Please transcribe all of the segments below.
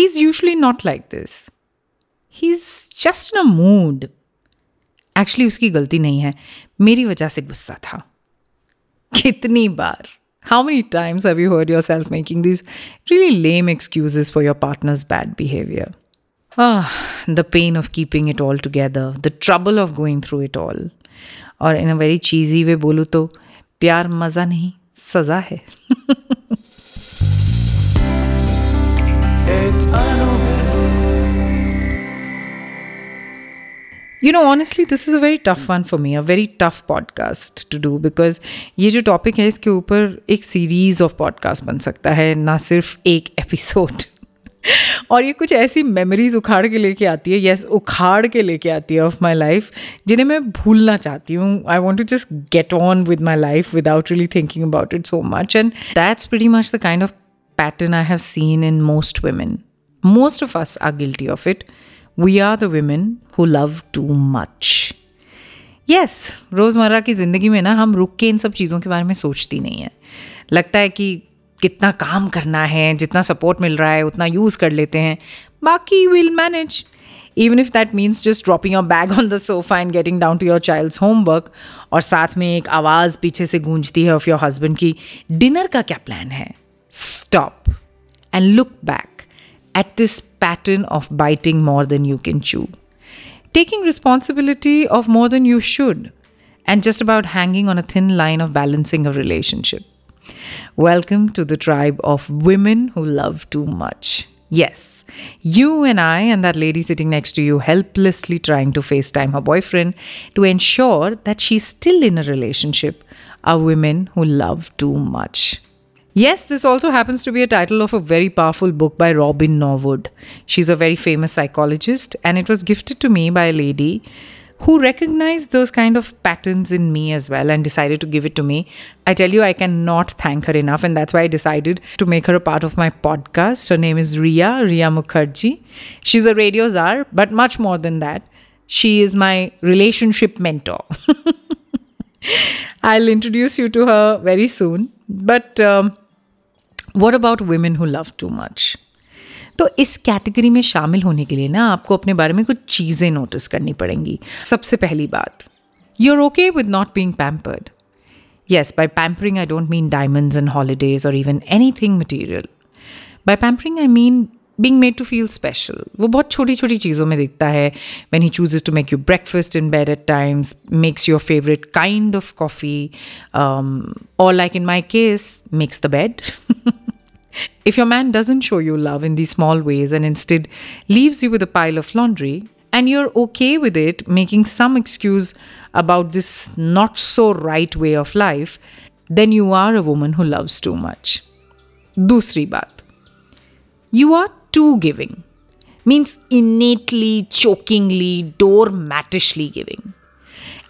He's usually not like this. He's just in a mood. Actually उसकी गलती नहीं है मेरी वजह से गुस्सा था कितनी बार How many times have you heard yourself making these really lame excuses for your partner's bad behavior? Ah, the pain of keeping it all together, the trouble of going through it all. और इन a very चीजी वे बोलूँ तो प्यार मज़ा नहीं सज़ा है you know honestly this is a very tough one for me a very tough podcast to do because ये जो टॉपिक है, इसके ऊपर एक सीरीज़ ऑफ़ पॉडकास्ट बन सकता है, ना सिर्फ़ एक एपिसोड और ये कुछ ऐसी मेमोरीज उखाड़ के लेके आती है यस उखाड़ के लेके आती है ऑफ़ माई लाइफ जिन्हें मैं भूलना चाहती हूँ. I want to just get on with my life without really thinking about it so much and that's pretty much the kind of pattern I have seen in most women most of us are guilty of it we are the women who love too much yes रोज़मर्रा की ज़िंदगी में ना हम रुक के इन सब चीज़ों के बारे में सोचती नहीं है। लगता है कि कितना काम करना है, जितना सपोर्ट मिल रहा है, उतना यूज़ कर लेते हैं। बाकी will manage even if that means just dropping your bag on the sofa and getting down to your child's homework और साथ में एक आवाज़ पीछे से गूंजती है ऑफ़ योर हस्बैंड की डिनर का क्या प्लान है? Stop and look back at this pattern of biting more than you can chew, taking responsibility of more than you should, and just about hanging on a thin line of balancing a relationship. Welcome to the tribe of women who love too much. Yes, you and I and that lady sitting next to you helplessly trying to FaceTime her boyfriend to ensure that she's still in a relationship are women who love too much. Yes, this also happens to be a title of a very powerful book by Robin Norwood. She's a very famous psychologist, and it was gifted to me by a lady who recognized those kind of patterns in me as well and decided to give it to me. I tell you, I cannot thank her enough, and that's why I decided to make her a part of my podcast. Her name is Ria, Ria Mukherjee. She's a radio czar, but much more than that. She is my relationship mentor. I'll introduce you to her very soon. But um, what about women who love too much तो इस category में शामिल होने के लिए ना आपको अपने बारे में कुछ चीज़ें नोटिस करनी पड़ेंगी। सबसे पहली बात you are okay with not being pampered yes by pampering I don't mean diamonds and holidays और even anything material by pampering I mean being made to feel special वो बहुत छोटी छोटी चीज़ों में दिखता है। When he chooses to make you breakfast in bed at times makes your favourite kind of coffee और like in my case makes the bed If your man doesn't show you love in these small ways and instead leaves you with a pile of laundry, and you're okay with it making some excuse about this not so right way of life, then you are a woman who loves too much. Dusri baat. You are too giving. Means innately, chokingly, doormatishly giving.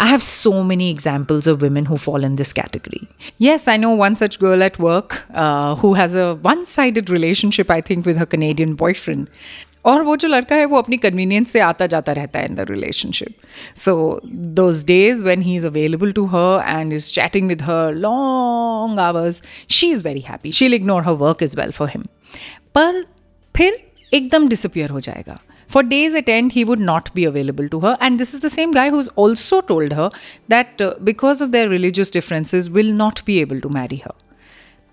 I have so many examples of women who fall in this category. Yes, I know one such girl at work uh, who has a one sided relationship, I think, with her Canadian boyfriend. और वो जो लड़का है वो अपनी convenience से आता जाता रहता है in the relationship so those days when he is available to her and is chatting with her long hours she is very happy she ignore her work is well for him पर फिर एकदम disappear हो जाएगा for days at end, he would not be available to her. And this is the same guy who's also told her that uh, because of their religious differences, will not be able to marry her.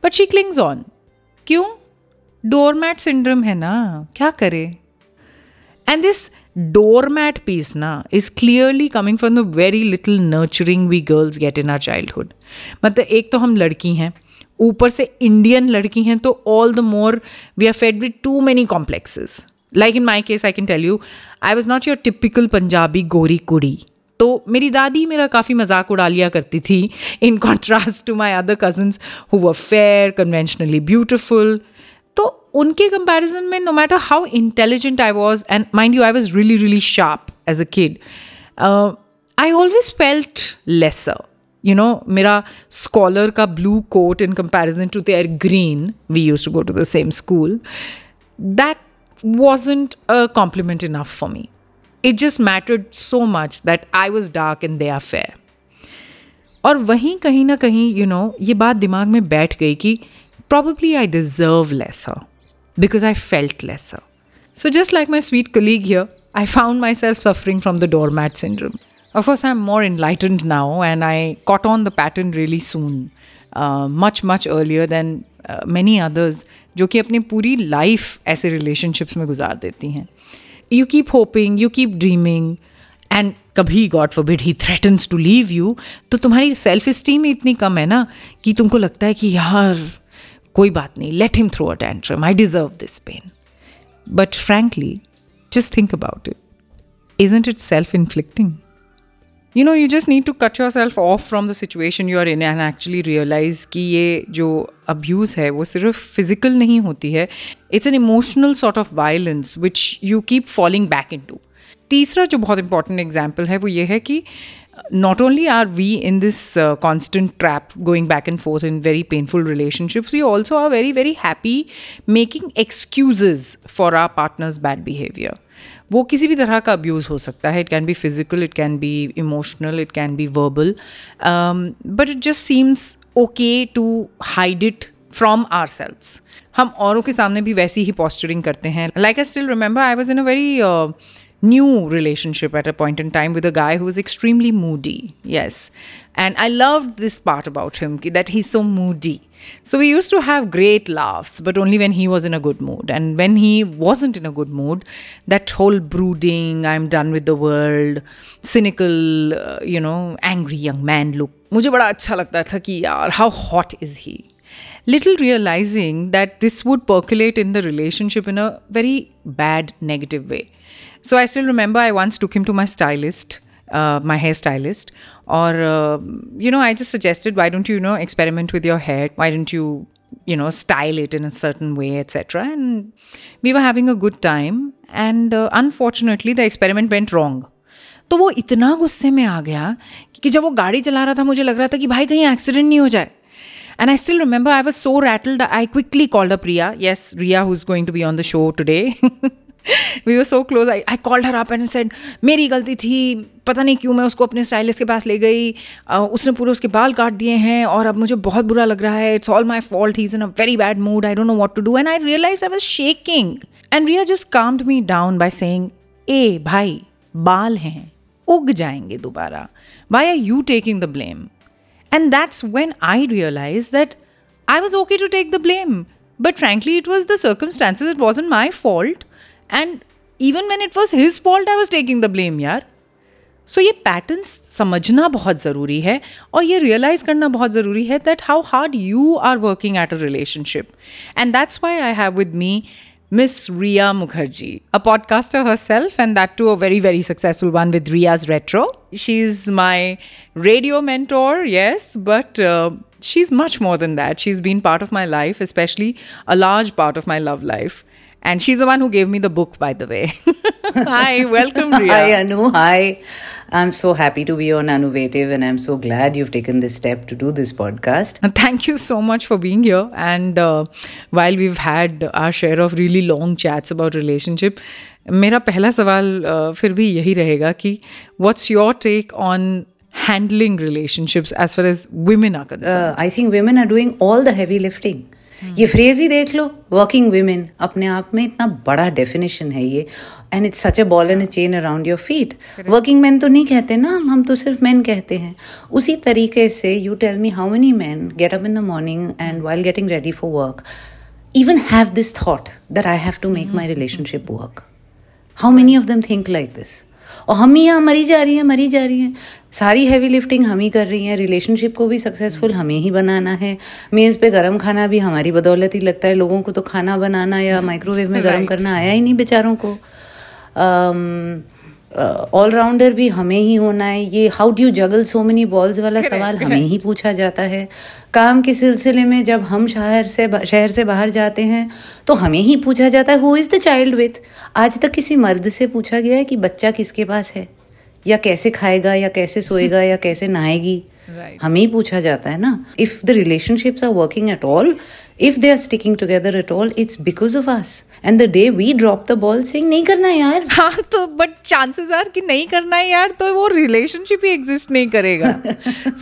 But she clings on. क्यों doormat syndrome है ना क्या करे and this doormat piece ना is clearly coming from the very little nurturing we girls get in our childhood मतलब एक तो हम लड़की हैं ऊपर से इंडियन लड़की हैं तो all the more we are fed with too many complexes like in my case I can tell you I was not your typical Punjabi गोरी कुड़ी तो मेरी दादी मेरा काफ़ी मजाक उड़ा लिया करती थी in contrast to my other cousins who were fair conventionally beautiful तो उनके कंपैरिजन में no matter how intelligent I was and mind you I was really really sharp as a kid I always felt lesser you know मेरा scholar का blue coat in comparison to their green we use to go to the same school that wasn't a compliment enough for me. It just mattered so much that I was dark and they are fair. और वहीं कहीं ना कहीं you know ये बात दिमाग में बैठ गई कि probably I deserve lesser because I felt laser So, just like my sweet colleague here, I found myself suffering from the doormat syndrome. Of course, I'm more enlightened now and I caught on the pattern really soon, uh, much, much earlier than uh, many others जो कि अपनी पूरी life ऐसे relationships में गुजार देती हैं। You keep hoping you keep dreaming and कभी God forbid he threatens to leave you तो तुम्हारी सेल्फ स्टीम इतनी कम है ना कि तुमको लगता है कि यार, कोई बात नहीं let him throw a tantrum I deserve this pain but frankly just think about it isn't it self inflicting you know you just need to cut yourself off from the situation you are in and actually realise कि ये जो abuse है, वो सिर्फ़ physical नहीं होती है। It's an emotional sort of violence which you keep falling back into तीसरा जो बहुत इंपॉर्टेंट एग्ज़ाम्पल है, वो ये है कि not only are we in this constant trap going back and forth in very painful relationships we also are very very happy making excuse for our partner's bad behaviour वो किसी भी तरह का अब्यूज़ हो सकता है it can be physical it can be emotional it can be verbal but it just seems okay to hide it from ourselves हम औरों के सामने भी वैसी ही पॉस्चरिंग करते हैं like I still remember I was in a very new relationship at a point in time with a guy who was extremely moody. Yes. And I loved this part about him that he's so moody. So we used to have great laughs, but only when he was in a good mood. And when he wasn't in a good mood, that whole brooding, I'm done with the world, cynical, uh, you know, angry young man look. मुझे बड़ा अच्छा लगता था कि यार how hot is he? Little realizing that this would percolate in the relationship in a very bad, negative way. So I still remember I once took him to my stylist uh, my hairstylist or uh, you know i just suggested why don't you, you know experiment with your hair why don't you you know style it in a certain way etc and we were having a good time and uh, unfortunately the experiment went wrong तो वो इतना गुस्से में आ गया कि जब वो गाड़ी चला रहा था मुझे लग रहा था कि भाई कहीं एक्सीडेंट नहीं हो जाए And I still remember I was so rattled, I quickly called up Ria. Yes, Ria, who's going to be on the show today. We were so close I I called her up and said मेरी गलती थी। पता नहीं क्यों मैं उसको अपने stylist के पास ले गई। उसने पूरे उसके बाल काट दिए हैं और अब मुझे बहुत बुरा लग रहा है। It's all my fault he is in a very bad mood I don't know what to do and I realise I was shaking and Ria just calmed me down by saying ए, भाई, बाल हैं। उग जाएँगे दोबारा। Why are you taking the blame and that's when I realise that I was okay to take the blame but frankly it was the circumstances it was in my fault and even man it was his fault I was taking the blame यार सो ये patterns समझना बहुत ज़रूरी है और ये realise करना बहुत ज़रूरी है that how hard you are working at a relationship and that's why I have with me Miss Ria Mukherjee, a podcaster herself, and that too a very, very successful one with Ria's Retro. She's my radio mentor, yes, but uh, she's much more than that. She's been part of my life, especially a large part of my love life. And she's the one who gave me the book, by the way. Hi, welcome, Ria. Hi, Anu. Hi. I'm so happy to be on Anuvative and I'm so glad you've taken this step to do this podcast. Uh, thank you so much for being here. And uh, while we've had our share of really long chats about relationship, मेरा पहला सवाल uh, फिर भी यही रहेगा कि what's your take on handling relationships as far as women are concerned? Uh, I think women are doing all the heavy lifting. ये phrase ही देख लो वर्किंग वीमेन अपने आप में इतना बड़ा डेफिनेशन है ये and it's such a ball and a chain around your feet working man तो नहीं कहते ना हम हम तो सिर्फ़ मैन कहते हैं उसी तरीके से you tell me how many men get up in the morning and while getting ready for work even have this thought that I have to make my relationship work. How many of them think like this? और हम ही यहाँ मरी जा रही हैं मरी जा रही हैं। सारी हैवी लिफ्टिंग हम ही कर रही हैं। रिलेशनशिप को भी सक्सेसफुल हमें ही बनाना है। मेज़ पे गर्म खाना भी हमारी बदौलत ही लगता है। लोगों को तो खाना बनाना या माइक्रोवेव में गर्म करना आया ही नहीं बेचारों को। um, ऑलराउंडर uh, भी हमें ही होना है। ये how do you juggle so many balls वाला सवाल हमें ही पूछा जाता है। काम के सिलसिले में जब हम शहर से शहर से बाहर जाते हैं तो हमें ही पूछा जाता है who is the child with आज तक किसी मर्द से पूछा गया है कि बच्चा किसके पास है? या कैसे खाएगा या कैसे सोएगा या कैसे नहाएगी? Right. हमें ही पूछा जाता है ना। If the relationships are working at all if they are sticking together at all it's because of us and the day we drop the ball saying नहीं करना है यार हाँ तो बट चांसेस आर कि नहीं करना है यार तो वो रिलेशनशिप ही एग्जिस्ट नहीं करेगा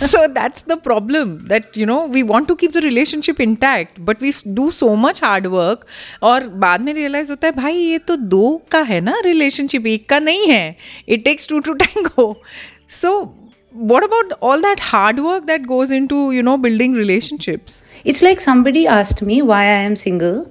so that's the problem that you know we want to keep the relationship intact but we do so much hard work और बाद में रियलाइज होता है भाई ये तो दो का है ना रिलेशनशिप एक का नहीं है it takes to to tango so what about all that hard work that goes into you know building relationships it's like somebody asked me why i am single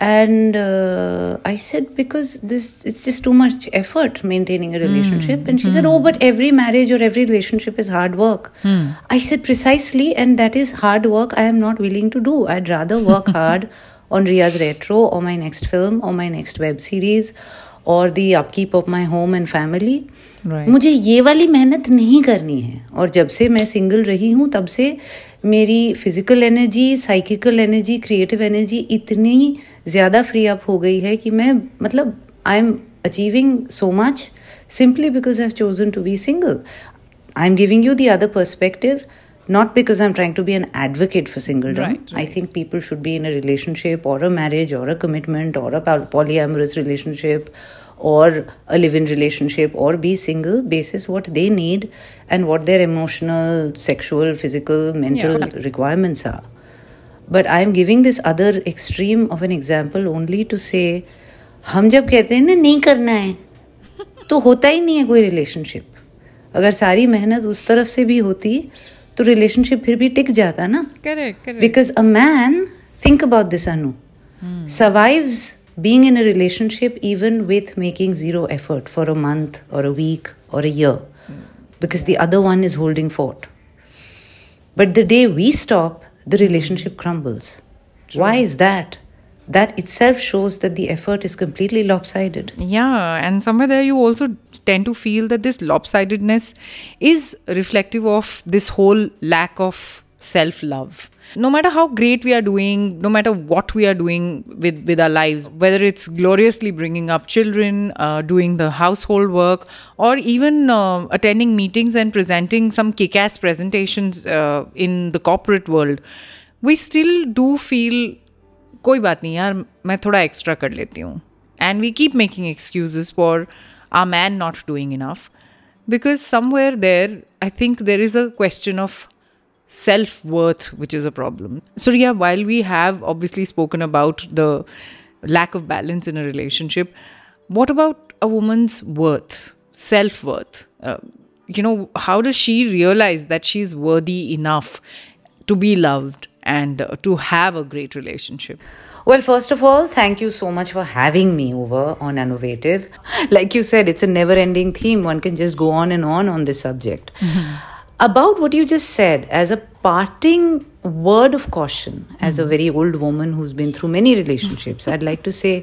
and uh, i said because this it's just too much effort maintaining a relationship mm. and she mm. said oh but every marriage or every relationship is hard work mm. i said precisely and that is hard work i am not willing to do i'd rather work hard on ria's retro or my next film or my next web series और the upkeep of my home and family मुझे ये वाली मेहनत नहीं करनी है। और जब से मैं सिंगल रही हूँ तब से मेरी physical energy psychical energy creative energy इतनी ज़्यादा फ्री अप हो गई है कि मैं मतलब I am achieving so much simply because I have chosen to be single I am giving you the other perspective not because I'm trying to be an advocate for singledom. Right, I think people should be in a relationship or a marriage or a commitment or a poly- polyamorous relationship or a live in relationship or be single basis what they need and what their emotional, sexual, physical, mental Yeah. requirements are. But I'm giving this other extreme of an example only to say हम जब कहते हैं ना नहीं करना है तो होता ही नहीं है कोई रिलेशनशिप अगर सारी मेहनत उस तरफ से भी होती तो रिलेशनशिप फिर भी टिक जाता ना correct correct because a man think about this anu survives being in a relationship even with making zero effort for a month or a week or a year because the other one is holding fort but the day we stop the relationship crumbles why is that itself shows that the effort is completely lopsided Yeah, and somewhere there you also tend to feel that this lopsidedness is reflective of this whole lack of self love. No matter how great we are doing, no matter what we are doing with, with our lives, whether it's gloriously bringing up children, uh, doing the household work, or even uh, attending meetings and presenting some kick ass presentations uh, in the corporate world, we still do feel कोई बात नहीं यार मैं थोड़ा extra कर लेती हूँ and we keep making excuses for are man not doing enough because somewhere there I think there is a question of self worth, which is a problem. So, yeah, while we have obviously spoken about the lack of balance in a relationship, what about a woman's worth, self worth? Uh, you know, how does she realize that she's worthy enough to be loved and uh, to have a great relationship? Well, first of all, thank you so much for having me over on Anuvative. Like you said, it's a never ending theme. One can just go on and on on this subject. About what you just said, as a parting word of caution, as a very old woman who's been through many relationships, I'd like to say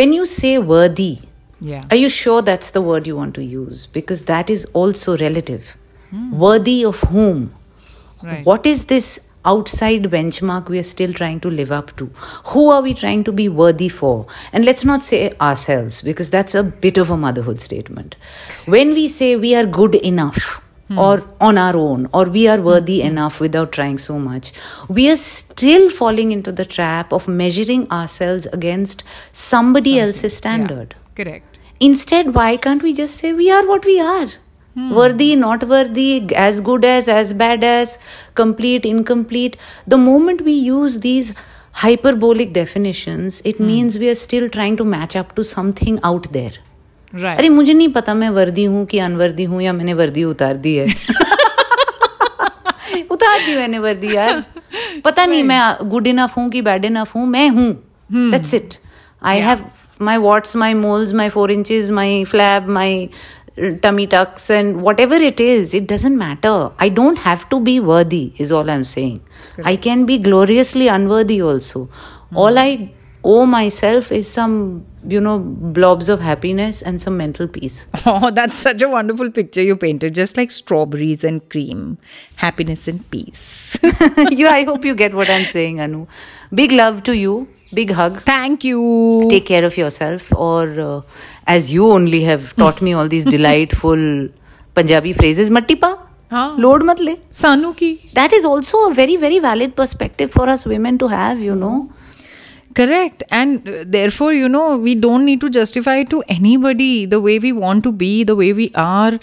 when you say worthy, Yeah. are you sure that's the word you want to use? Because that is also relative. Worthy of whom? Right. What is this outside benchmark we are still trying to live up to? Who are we trying to be worthy for? And let's not say ourselves, because that's a bit of a motherhood statement. When we say we are good enough, hmm. or on our own, or we are worthy hmm. enough without trying so much, we are still falling into the trap of measuring ourselves against somebody else's standard. Correct. Instead, why can't we just say we are what we are? Worthy not worthy as good as as bad as complete incomplete the moment we use these hyperbolic definition it means we are still trying to match up to something out there अरे मुझे नहीं पता मैं वर्दी हूँ कि unworthy हूँ या मैंने वर्दी उतार दी है। उतार दी मैंने वर्दी यार। पता right. नहीं मैं गुड इनफ हूँ कि बैड इनफ हूँ मैं हूँ। That's it I have my warts my moles my four inches my flab my tummy tucks and whatever it is it doesn't matter. I don't have to be worthy is all i'm saying. I can be gloriously unworthy also. Hmm. All i owe myself is some you know blobs of happiness and some mental peace. Oh, that's such a wonderful picture you painted, just like strawberries and cream, happiness and peace. you i hope you get what i'm saying anu. Big love to you big hug Thank you. take care of yourself or uh, as you only have taught me all these delightful punjabi phrases mattipa हाँ। Load मत ले सानू की that is also a very very valid perspective for us women to have you know Correct. And uh, therefore, you know, we don't need to justify to anybody the way we want to be, the way we are.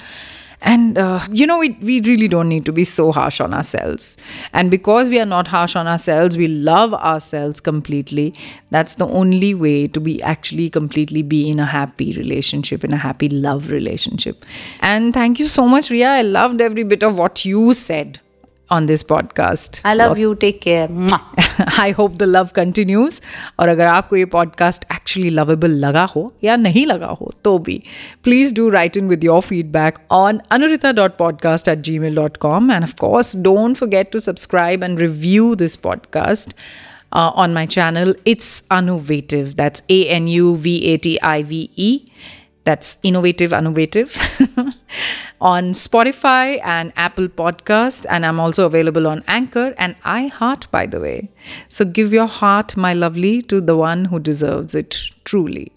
And, uh, you know, we, we really don't need to be so harsh on ourselves. And because we are not harsh on ourselves, we love ourselves completely. That's the only way to be actually completely be in a happy relationship, in a happy love relationship. And thank you so much, Ria. I loved every bit of what you said on this podcast. I love you. Take care. I hope the love continues. और अगर आपको ये podcast actually lovable लगा हो या नहीं लगा हो तो भी please do write in with your feedback on anurita.podcast at gmail.com and of course don't forget to subscribe and review this podcast. Uh, on my channel, it's Anuvative. That's A N U V A T I V E. That's Anuvative, Anuvative. on Spotify and Apple Podcast, and I'm also available on Anchor and iHeart, by the way. So give your heart, my lovely, to the one who deserves it truly.